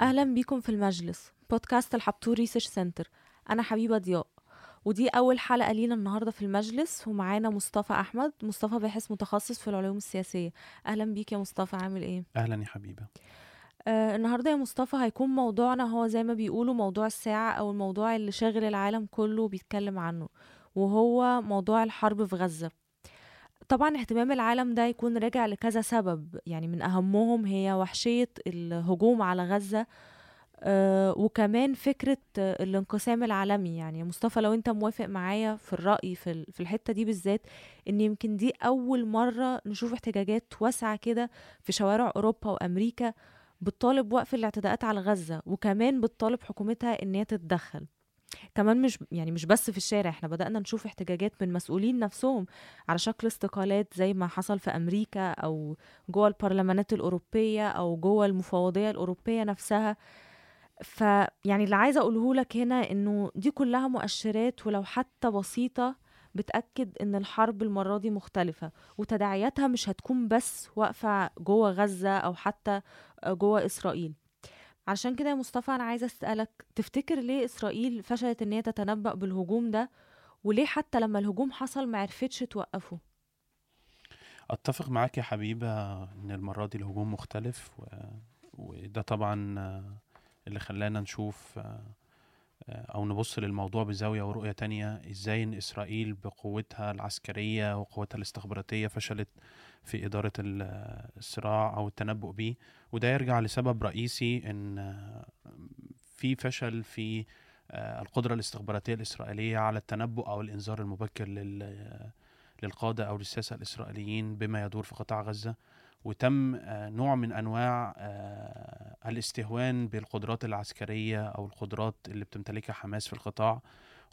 أهلا بيكم في المجلس بودكاست الحبتور Research Center أنا حبيبة ضياء ودي أول حلقة لينا النهاردة في المجلس ومعانا مصطفى أحمد. مصطفى باحث متخصص في العلوم السياسية. أهلا بيك يا مصطفى عامل إيه؟ أهلا يا حبيبة. آه النهاردة يا مصطفى هيكون موضوعنا هو زي ما بيقولوا موضوع الساعة أو الموضوع اللي شاغل العالم كله بيتكلم عنه وهو موضوع الحرب في غزة. طبعا اهتمام العالم ده يكون راجع لكذا سبب يعني من أهمهم هي وحشية الهجوم على غزة آه وكمان فكرة الانقسام العالمي. يعني مصطفى لو أنت موافق معايا في الرأي في في الحتة دي بالذات إن يمكن دي أول مرة نشوف احتجاجات واسعة كده في شوارع أوروبا وأمريكا بتطالب وقف الاعتداءات على غزة وكمان بتطالب حكومتها إن هي تتدخل. كمان مش يعني مش بس في الشارع إحنا بدأنا نشوف احتجاجات من مسؤولين نفسهم على شكل استقالات زي ما حصل في أمريكا أو جوه البرلمانات الأوروبية أو جوه المفوضية الأوروبية نفسها. فيعني اللي عايزة أقوله لك هنا إنه دي كلها مؤشرات ولو حتى بسيطة بتأكد إن الحرب المرة دي مختلفة وتداعياتها مش هتكون بس واقفة جوه غزة أو حتى جوه إسرائيل. عشان كده يا مصطفى أنا عايزة أسألك تفتكر ليه إسرائيل فشلت إن هي تتنبأ بالهجوم ده؟ وليه حتى لما الهجوم حصل معرفتش توقفه؟ أتفق معاك يا حبيبة إن المرة دي الهجوم مختلف و... وده طبعا اللي خلانا نشوف أو نبص للموضوع بزاوية ورؤية تانية إزاي إن إسرائيل بقوتها العسكرية وقوتها الاستخباراتية فشلت في إدارة ال- الصراع أو التنبؤ بيه. وده يرجع لسبب رئيسي إن في فشل في آه، القدرة الاستخباراتية الإسرائيلية على التنبؤ أو الإنذار المبكر لل للقادة أو للساسة الإسرائيليين بما يدور في قطاع غزة. وتم آه، نوع من أنواع آه، الاستهوان بالقدرات العسكرية أو القدرات اللي بتمتلكها حماس في القطاع.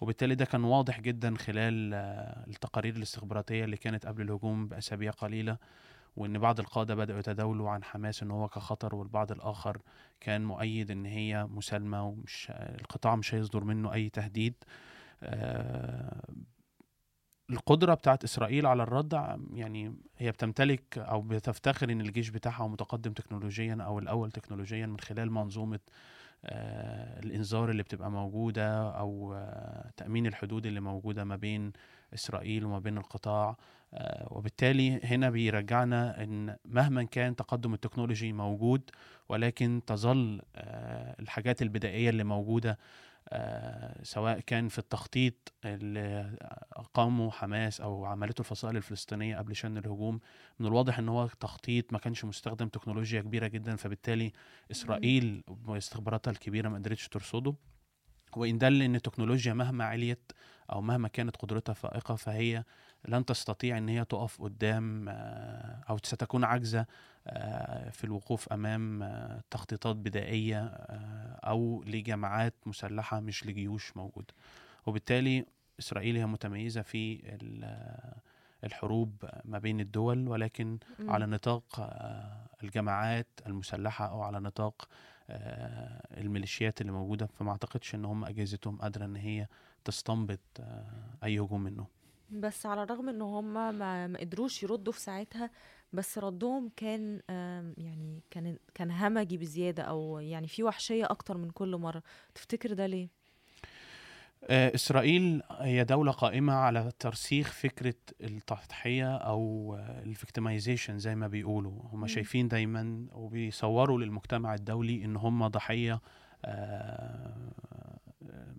وبالتالي ده كان واضح جدا خلال آه، التقارير الاستخباراتية اللي كانت قبل الهجوم بأسابيع قليلة وإن بعض القادة بدأوا يتداولوا عن حماس إن هو كخطر والبعض الآخر كان مؤيد إن هي مسالمة ومش القطاع مش هيصدر منه أي تهديد. القدرة بتاعت إسرائيل على الرد يعني هي بتمتلك أو بتفتخر إن الجيش بتاعها متقدم تكنولوجيا أو الأول تكنولوجيا من خلال منظومة آه، الإنذار اللي بتبقى موجودة أو آه، تأمين الحدود اللي موجودة ما بين إسرائيل وما بين القطاع آه، وبالتالي هنا بيرجعنا إن مهما كان تقدم التكنولوجي موجود ولكن تظل الحاجات البدائية اللي موجودة سواء كان في التخطيط اللي قاموا حماس أو عملته الفصائل الفلسطينية قبل شن الهجوم من الواضح إن هو تخطيط ما كانش مستخدم تكنولوجيا كبيرة جدا فبالتالي إسرائيل واستخباراتها الكبيرة ما قدرتش ترصده. وإن دل إن التكنولوجيا مهما عليت أو مهما كانت قدرتها فائقة فهي لن تستطيع إن هي تقف قدام آه، أو ستكون عاجزة آه، في الوقوف أمام آه، تخطيطات بدائية آه، أو لجماعات مسلحة مش لجيوش موجوده وبالتالي إسرائيل هي متميزة في ال- الحروب ما بين الدول ولكن. على نطاق الجماعات المسلحة أو على نطاق الميليشيات اللي موجودة فما أعتقدش إن هم أجهزتهم قادرة إن هي تستنبط آه، أي هجوم منهم بس على الرغم إن هم ما قدروش يردوا في ساعتها بس ردهم كان آم، يعني كان كان همجي بزيادة أو يعني في وحشية أكتر من كل مرة تفتكر ده ليه؟ آه، إسرائيل هي دولة قائمة على ترسيخ فكرة التضحية أو الفيكتمايزيشن زي ما بيقولوا هم. شايفين دايما وبيصوروا للمجتمع الدولي إن هم ضحية آه،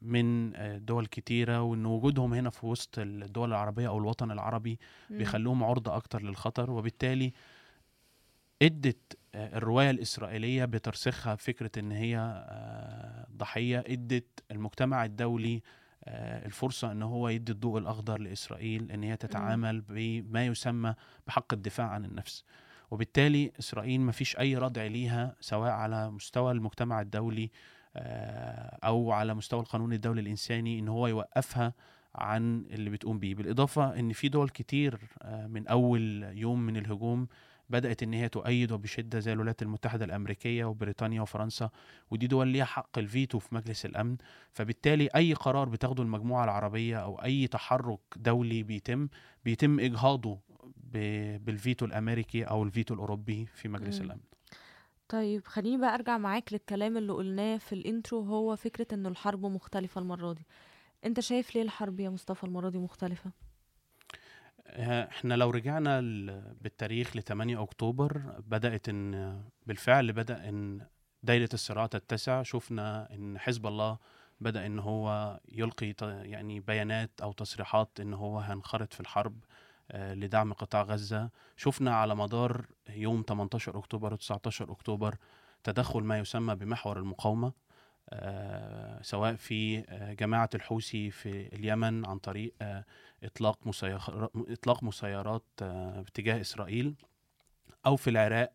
من آه، دول كتيرة وإن وجودهم هنا في وسط الدول العربية أو الوطن العربي. بيخلوهم عرضة أكتر للخطر وبالتالي ادت آه، الرواية الإسرائيلية بترسيخها فكرة إن هي آه، ضحية ادت المجتمع الدولي آه، الفرصة إن هو يدي الضوء الأخضر لإسرائيل إن هي تتعامل بما يسمى بحق الدفاع عن النفس. وبالتالي إسرائيل ما فيش أي ردع ليها سواء على مستوى المجتمع الدولي أو على مستوى القانون الدولي الإنساني إن هو يوقفها عن اللي بتقوم بيه. بالإضافة إن في دول كتير من أول يوم من الهجوم بدأت إن هي تؤيد وبشدة زي الولايات المتحدة الأمريكية وبريطانيا وفرنسا ودي دول ليها حق الفيتو في مجلس الأمن. فبالتالي أي قرار بتاخده المجموعة العربية أو أي تحرك دولي بيتم بيتم إجهاضه بالفيتو الأمريكي أو الفيتو الأوروبي في مجلس مم. الأمن. طيب خليني بقى أرجع معاك للكلام اللي قلناه في ال intro هو فكرة إنه الحرب مختلفة المرة دي. أنت شايف ليه الحرب يا مصطفى المرة دي مختلفة؟ إحنا لو رجعنا بالتاريخ ل 8 أكتوبر بدأت إن بالفعل بدأ إن دايرة الصراع تتسع شفنا إن حزب الله بدأ إن هو يلقي يعني بيانات أو تصريحات إن هو هينخرط في الحرب آه، لدعم قطاع غزة. شفنا على مدار يوم 18 أكتوبر و 19 أكتوبر تدخل ما يسمى بمحور المقاومة. سواء في آه، جماعة الحوثي في اليمن عن طريق آه، إطلاق مسير... إطلاق مسيرات آه، باتجاه إسرائيل أو في العراق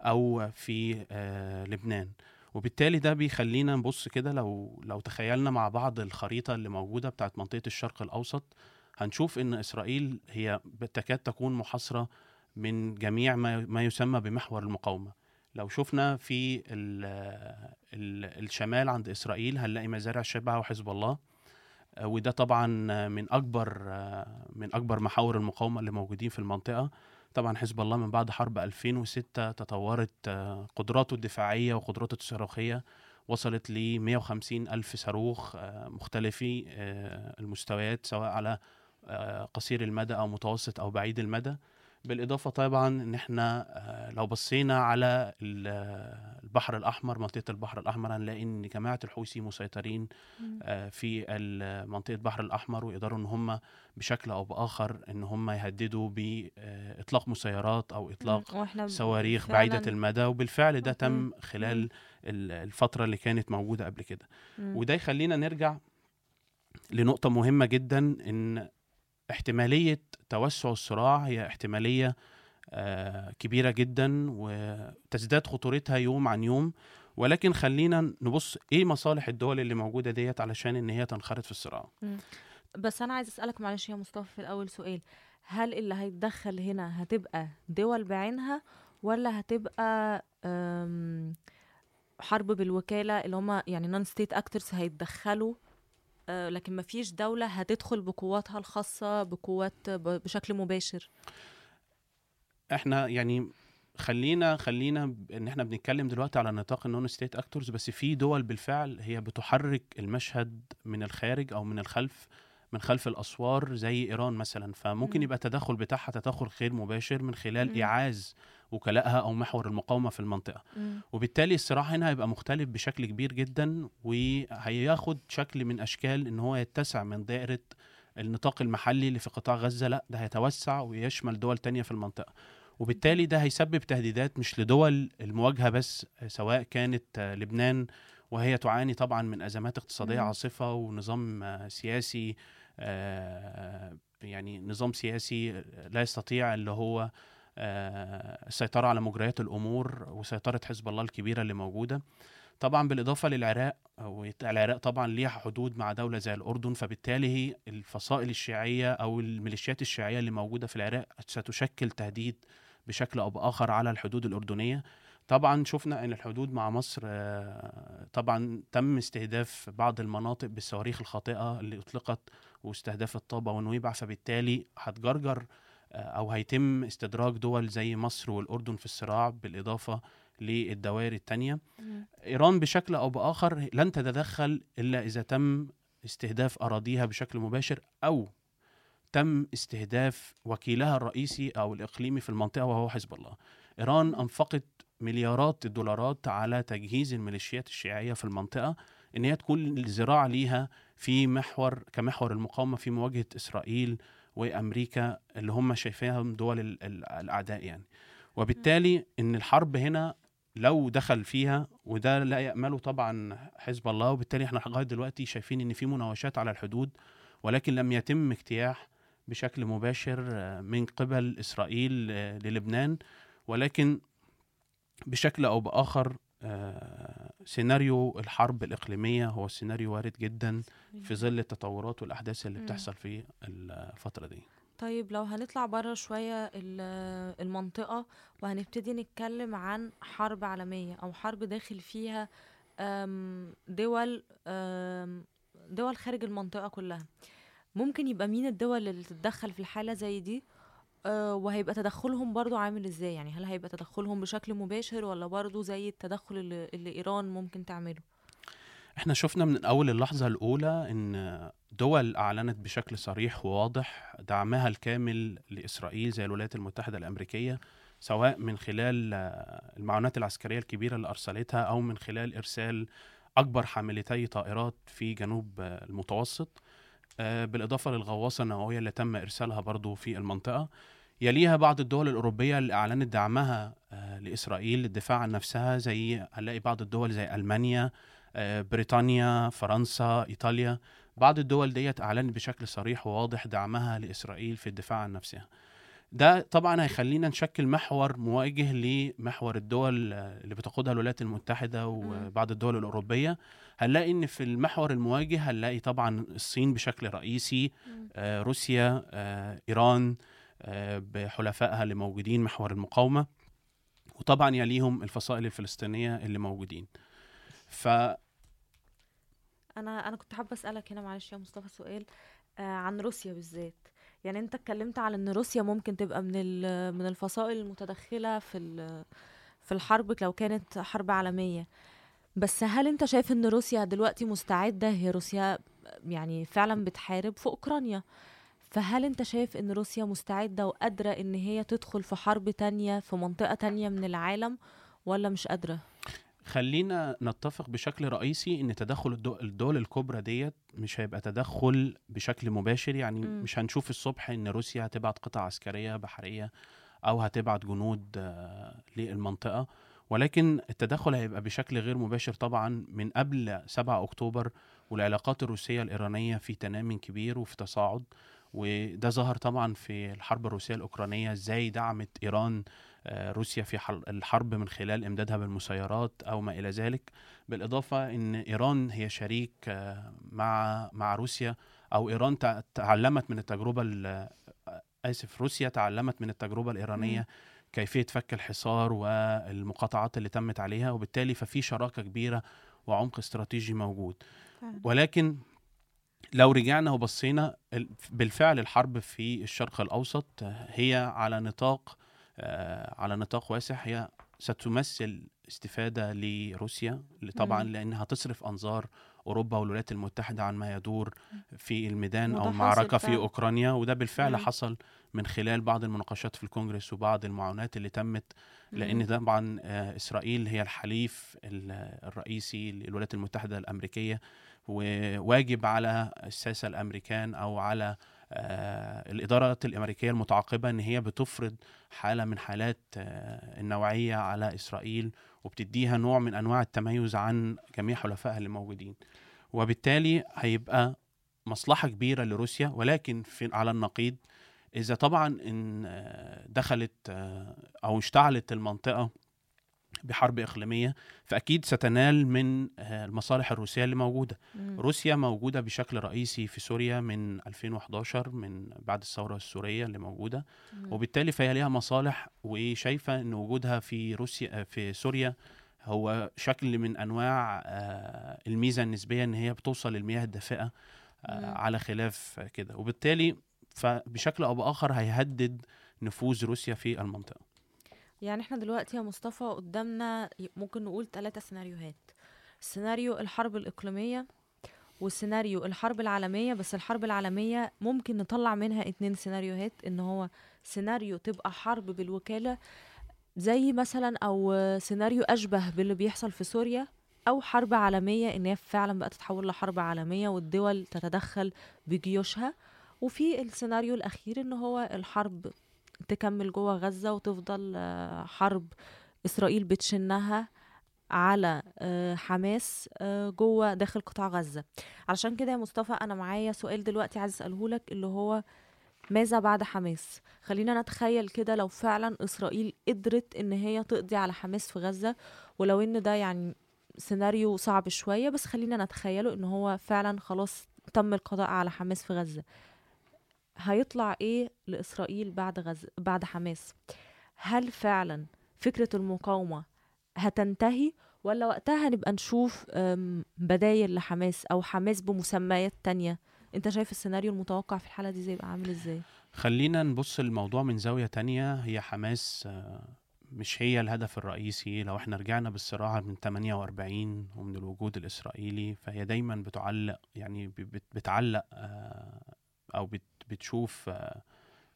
أو في آه، لبنان. وبالتالي ده بيخلينا نبص كده لو لو تخيلنا مع بعض الخريطة اللي موجودة بتاعت منطقة الشرق الأوسط هنشوف إن إسرائيل هي تكاد تكون محاصرة من جميع ما ما يسمى بمحور المقاومة. لو شفنا في ال ال الشمال عند إسرائيل هنلاقي مزارع شبعه وحزب الله آه، وده طبعا من أكبر آه، من أكبر محاور المقاومة اللي موجودين في المنطقة. طبعا حزب الله من بعد حرب 2006 تطورت آه، قدراته الدفاعية وقدراته الصاروخية وصلت ل 150 ألف صاروخ مختلفي المستويات سواء على قصير المدى أو متوسط أو بعيد المدى. بالإضافة طبعا إن إحنا آه، لو بصينا على آه، البحر الأحمر منطقة البحر الأحمر هنلاقي إن جماعة الحوثي مسيطرين آه، في منطقة البحر الأحمر ويقدروا إن هم بشكل أو بآخر إن هم يهددوا بإطلاق مسيرات أو إطلاق مم. وإحنا ب- صواريخ بعيدة فعلاً- المدى وبالفعل ده. تم خلال ال- الفترة اللي كانت موجودة قبل كده. وده يخلينا نرجع لنقطة مهمة جدا إن احتمالية توسع الصراع هي احتمالية آه، كبيرة جدا وتزداد خطورتها يوم عن يوم. ولكن خلينا نبص إيه مصالح الدول اللي موجودة ديت علشان إن هي تنخرط في الصراع. بس أنا عايز أسألك معلش يا مصطفى في الأول سؤال. هل اللي هيتدخل هنا هتبقى دول بعينها ولا هتبقى حرب بالوكالة اللي هم يعني نون ستيت اكترز هيتدخلوا لكن ما فيش دولة هتدخل بقواتها الخاصة بقوات بشكل مباشر إحنا يعني خلينا خلينا إن إحنا بنتكلم دلوقتي على نطاق ال non-state actors بس في دول بالفعل هي بتحرك المشهد من الخارج أو من الخلف من خلف الأسوار زي إيران مثلا فممكن مم. يبقى التدخل بتاعها تدخل غير مباشر من خلال مم. ايعاز وكلائها أو محور المقاومة في المنطقة. وبالتالي الصراع هنا هيبقى مختلف بشكل كبير جدا وهياخد شكل من أشكال إن هو يتسع من دائرة النطاق المحلي اللي في قطاع غزة. لا ده هيتوسع ويشمل دول تانية في المنطقة. وبالتالي ده هيسبب تهديدات مش لدول المواجهة بس سواء كانت لبنان وهي تعاني طبعا من أزمات اقتصادية مم. عاصفة ونظام سياسي آه، يعني نظام سياسي لا يستطيع اللي هو السيطرة على مجريات الأمور وسيطرة حزب الله الكبيرة اللي موجودة. طبعا بالإضافة للعراق والعراق طبعا ليها حدود مع دولة زي الأردن فبالتالي الفصائل الشيعية أو الميليشيات الشيعية اللي موجودة في العراق ستشكل تهديد بشكل أو بآخر على الحدود الأردنية. طبعا شفنا إن الحدود مع مصر آه، طبعا تم استهداف بعض المناطق بالصواريخ الخاطئة اللي أطلقت واستهداف الطابه ونويبع فبالتالي هتجرجر آه، أو هيتم استدراج دول زي مصر والأردن في الصراع بالإضافة للدوائر الثانية إيران بشكل أو بآخر لن تتدخل إلا إذا تم استهداف أراضيها بشكل مباشر أو تم استهداف وكيلها الرئيسي أو الإقليمي في المنطقة وهو حزب الله. إيران أنفقت مليارات الدولارات على تجهيز الميليشيات الشيعية في المنطقة إن هي تكون الذراع ليها في محور كمحور المقاومة في مواجهة إسرائيل وأمريكا اللي هم شايفينهم دول ال- ال- الأعداء يعني. وبالتالي إن الحرب هنا لو دخل فيها وده لا يأمله طبعا حزب الله وبالتالي إحنا لغاية دلوقتي شايفين إن في مناوشات على الحدود ولكن لم يتم اجتياح بشكل مباشر من قبل إسرائيل للبنان ولكن بشكل أو بآخر آه، سيناريو الحرب الإقليمية هو سيناريو وارد جدا في ظل التطورات والأحداث اللي. بتحصل في الفترة دي. طيب لو هنطلع بره شوية ال- المنطقة وهنبتدي نتكلم عن حرب عالمية أو حرب داخل فيها دول دول خارج المنطقة كلها ممكن يبقى مين الدول اللي تتدخل في الحالة زي دي؟ وهيبقى تدخلهم برضو عامل إزاي؟ يعني هل هيبقى تدخلهم بشكل مباشر ولا برضو زي التدخل اللي, اللي إيران ممكن تعمله؟ إحنا شفنا من أول اللحظة الأولى إن دول أعلنت بشكل صريح وواضح دعمها الكامل لإسرائيل زي الولايات المتحدة الأمريكية سواء من خلال آه، المعونات العسكرية الكبيرة اللي أرسلتها أو من خلال إرسال أكبر حاملتي طائرات في جنوب آه، المتوسط. آه، بالإضافة للغواصة النووية اللي تم إرسالها برضو في المنطقة يليها بعض الدول الأوروبية اللي أعلنت دعمها آه، لإسرائيل للدفاع عن نفسها زي هنلاقي بعض الدول زي ألمانيا آه، بريطانيا فرنسا إيطاليا. بعض الدول ديت أعلنت بشكل صريح وواضح دعمها لإسرائيل في الدفاع عن نفسها. ده طبعا هيخلينا نشكل محور مواجه لمحور الدول اللي بتقودها الولايات المتحدة وبعض الدول الأوروبية. هنلاقي إن في المحور المواجه هنلاقي طبعا الصين بشكل رئيسي آه، روسيا آه، إيران آه، بحلفائها اللي موجودين محور المقاومة وطبعا يليهم الفصائل الفلسطينية اللي موجودين. ف أنا أنا كنت حابة أسألك هنا معلش يا مصطفى سؤال آه عن روسيا بالذات. يعني أنت اتكلمت على إن روسيا ممكن تبقى من من الفصائل المتدخلة في في الحرب لو كانت حرب عالمية. بس هل انت شايف ان روسيا دلوقتي مستعدة؟ هي روسيا يعني فعلا بتحارب في أوكرانيا. فهل انت شايف ان روسيا مستعدة وقادرة ان هي تدخل في حرب تانية في منطقة تانية من العالم ولا مش قادرة؟ خلينا نتفق بشكل رئيسي إن تدخل الدول, الكبرى ديت مش هيبقى تدخل بشكل مباشر. يعني مم. مش هنشوف الصبح إن روسيا هتبعت قطع عسكرية بحرية أو هتبعت جنود آه، للمنطقة. ولكن التدخل هيبقى بشكل غير مباشر طبعا من قبل 7 أكتوبر والعلاقات الروسية الإيرانية في تنامي كبير وفي تصاعد وده ظهر طبعا في الحرب الروسية الأوكرانية إزاي دعمت إيران آه، روسيا في الحرب من خلال إمدادها بالمسيرات أو ما إلى ذلك. بالإضافة إن إيران هي شريك آه، مع مع روسيا أو إيران تع- تعلمت من التجربة ال- آه، آسف روسيا تعلمت من التجربة الإيرانية كيفية فك الحصار والمقاطعات اللي تمت عليها وبالتالي ففي شراكة كبيرة وعمق استراتيجي موجود. ولكن لو رجعنا وبصينا ال- بالفعل الحرب في الشرق الأوسط هي على نطاق آه، على نطاق واسع. هي ستمثل استفادة لروسيا طبعا. لأنها تصرف أنظار أوروبا والولايات المتحدة عن ما يدور في الميدان أو المعركه في. أوكرانيا وده بالفعل مم. حصل من خلال بعض المناقشات في الكونجرس وبعض المعونات اللي تمت لأن. طبعا آه، إسرائيل هي الحليف ال- الرئيسي للولايات المتحدة الأمريكية وواجب على الساسه الأمريكان أو على آه، الإدارات الأمريكية المتعاقبة إن هي بتفرض حالة من حالات آه، النوعية على إسرائيل وبتديها نوع من أنواع التميز عن جميع حلفائها اللي موجودين وبالتالي هيبقى مصلحة كبيرة لروسيا ولكن في على النقيض إذا طبعا إن آه، دخلت آه، أو اشتعلت المنطقة بحرب إقليمية فأكيد ستنال من آه، المصالح الروسية اللي موجودة مم. روسيا موجودة بشكل رئيسي في سوريا من 2011 من بعد الثورة السورية اللي موجودة مم. وبالتالي فهي ليها مصالح وشايفة إن وجودها في روسيا في سوريا هو شكل من أنواع آه، الميزة النسبية إن هي بتوصل للمياه الدافئة آه، مم. على خلاف كده وبالتالي فبشكل أو بآخر هيهدد نفوذ روسيا في المنطقة يعني إحنا دلوقتي يا مصطفى قدامنا ممكن نقول ثلاثة سيناريوهات. سيناريو الحرب الإقليمية وسيناريو الحرب العالمية بس الحرب العالمية ممكن نطلع منها اتنين سيناريوهات إن هو سيناريو تبقى حرب بالوكالة زي مثلا أو سيناريو أشبه باللي بيحصل في سوريا أو حرب عالمية إن هي فعلا بقى تتحول لحرب عالمية والدول تتدخل بجيوشها. وفي السيناريو الأخير إن هو الحرب تكمل جوه غزة وتفضل آه، حرب إسرائيل بتشنها على آه، حماس آه، جوه داخل قطاع غزة. علشان كده يا مصطفى أنا معايا سؤال دلوقتي عايز أسأله لك اللي هو ماذا بعد حماس؟ خلينا نتخيل كده لو فعلا إسرائيل قدرت إن هي تقضي على حماس في غزة ولو إن ده يعني سيناريو صعب شوية بس خلينا نتخيله إن هو فعلا خلاص تم القضاء على حماس في غزة. هيطلع إيه لإسرائيل بعد غزة بعد حماس؟ هل فعلا فكرة المقاومة هتنتهي ولا وقتها هنبقى نشوف بدايل لحماس أو حماس بمسميات تانية؟ أنت شايف السيناريو المتوقع في الحالة دي زي يبقى عامل إزاي؟ خلينا نبص للموضوع من زاوية تانية. هي حماس آه، مش هي الهدف الرئيسي. لو إحنا رجعنا بالصراع من 48 ومن الوجود الإسرائيلي فهي دايما بتعلق يعني بتعلق آه، أو بتشوف آه،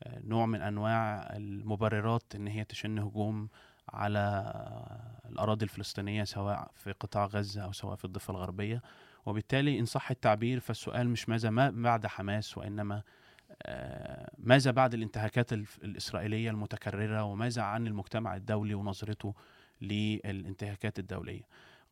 آه، نوع من أنواع المبررات إن هي تشن هجوم على آه، الأراضي الفلسطينية سواء في قطاع غزة أو سواء في الضفة الغربية. وبالتالي إن صح التعبير فالسؤال مش ماذا ما بعد حماس وإنما آه، ماذا بعد الانتهاكات الإسرائيلية المتكررة وماذا عن المجتمع الدولي ونظرته للانتهاكات الدولية.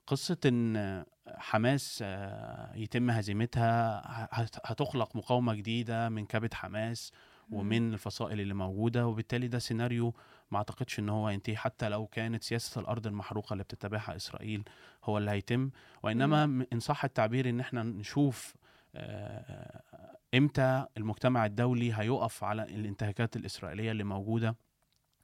قصة إن حماس آه، يتم هزيمتها هت- هتخلق مقاومة جديدة من كبد حماس ومن الفصائل اللي موجودة وبالتالي ده سيناريو ما أعتقدش إن هو ينتهي حتى لو كانت سياسة الأرض المحروقة اللي بتتبعها إسرائيل هو اللي هيتم. وإنما إن صح التعبير إن إحنا نشوف آه، إمتى المجتمع الدولي هيقف على الانتهاكات الإسرائيلية اللي موجودة.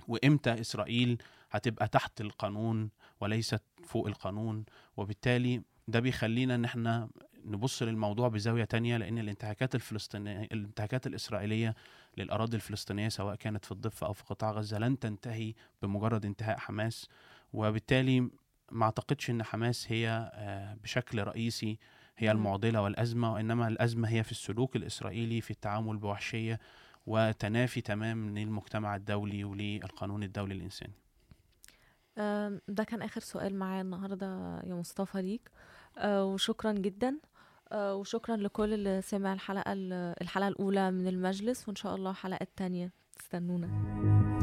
وإمتى إسرائيل هتبقى تحت القانون وليست فوق القانون وبالتالي ده بيخلينا إن إحنا نبص للموضوع بزاوية تانية لأن الانتهاكات الفلسطينيه الانتهاكات الإسرائيلية للأراضي الفلسطينية سواء كانت في الضفة أو في قطاع غزة لن تنتهي بمجرد انتهاء حماس وبالتالي ما أعتقدش إن حماس هي آه، بشكل رئيسي هي. المعضلة والأزمة وإنما الأزمة هي في السلوك الإسرائيلي في التعامل بوحشية وتنافي تمام للمجتمع الدولي وللقانون الدولي الإنساني. آم، ده كان آخر سؤال معايا النهاردة يا مصطفى ليك. آه، وشكرا جدا. آه، وشكرا لكل اللي سمع الحلقة ال- الحلقة الأولى من المجلس وإن شاء الله حلقات تانية. استنونا.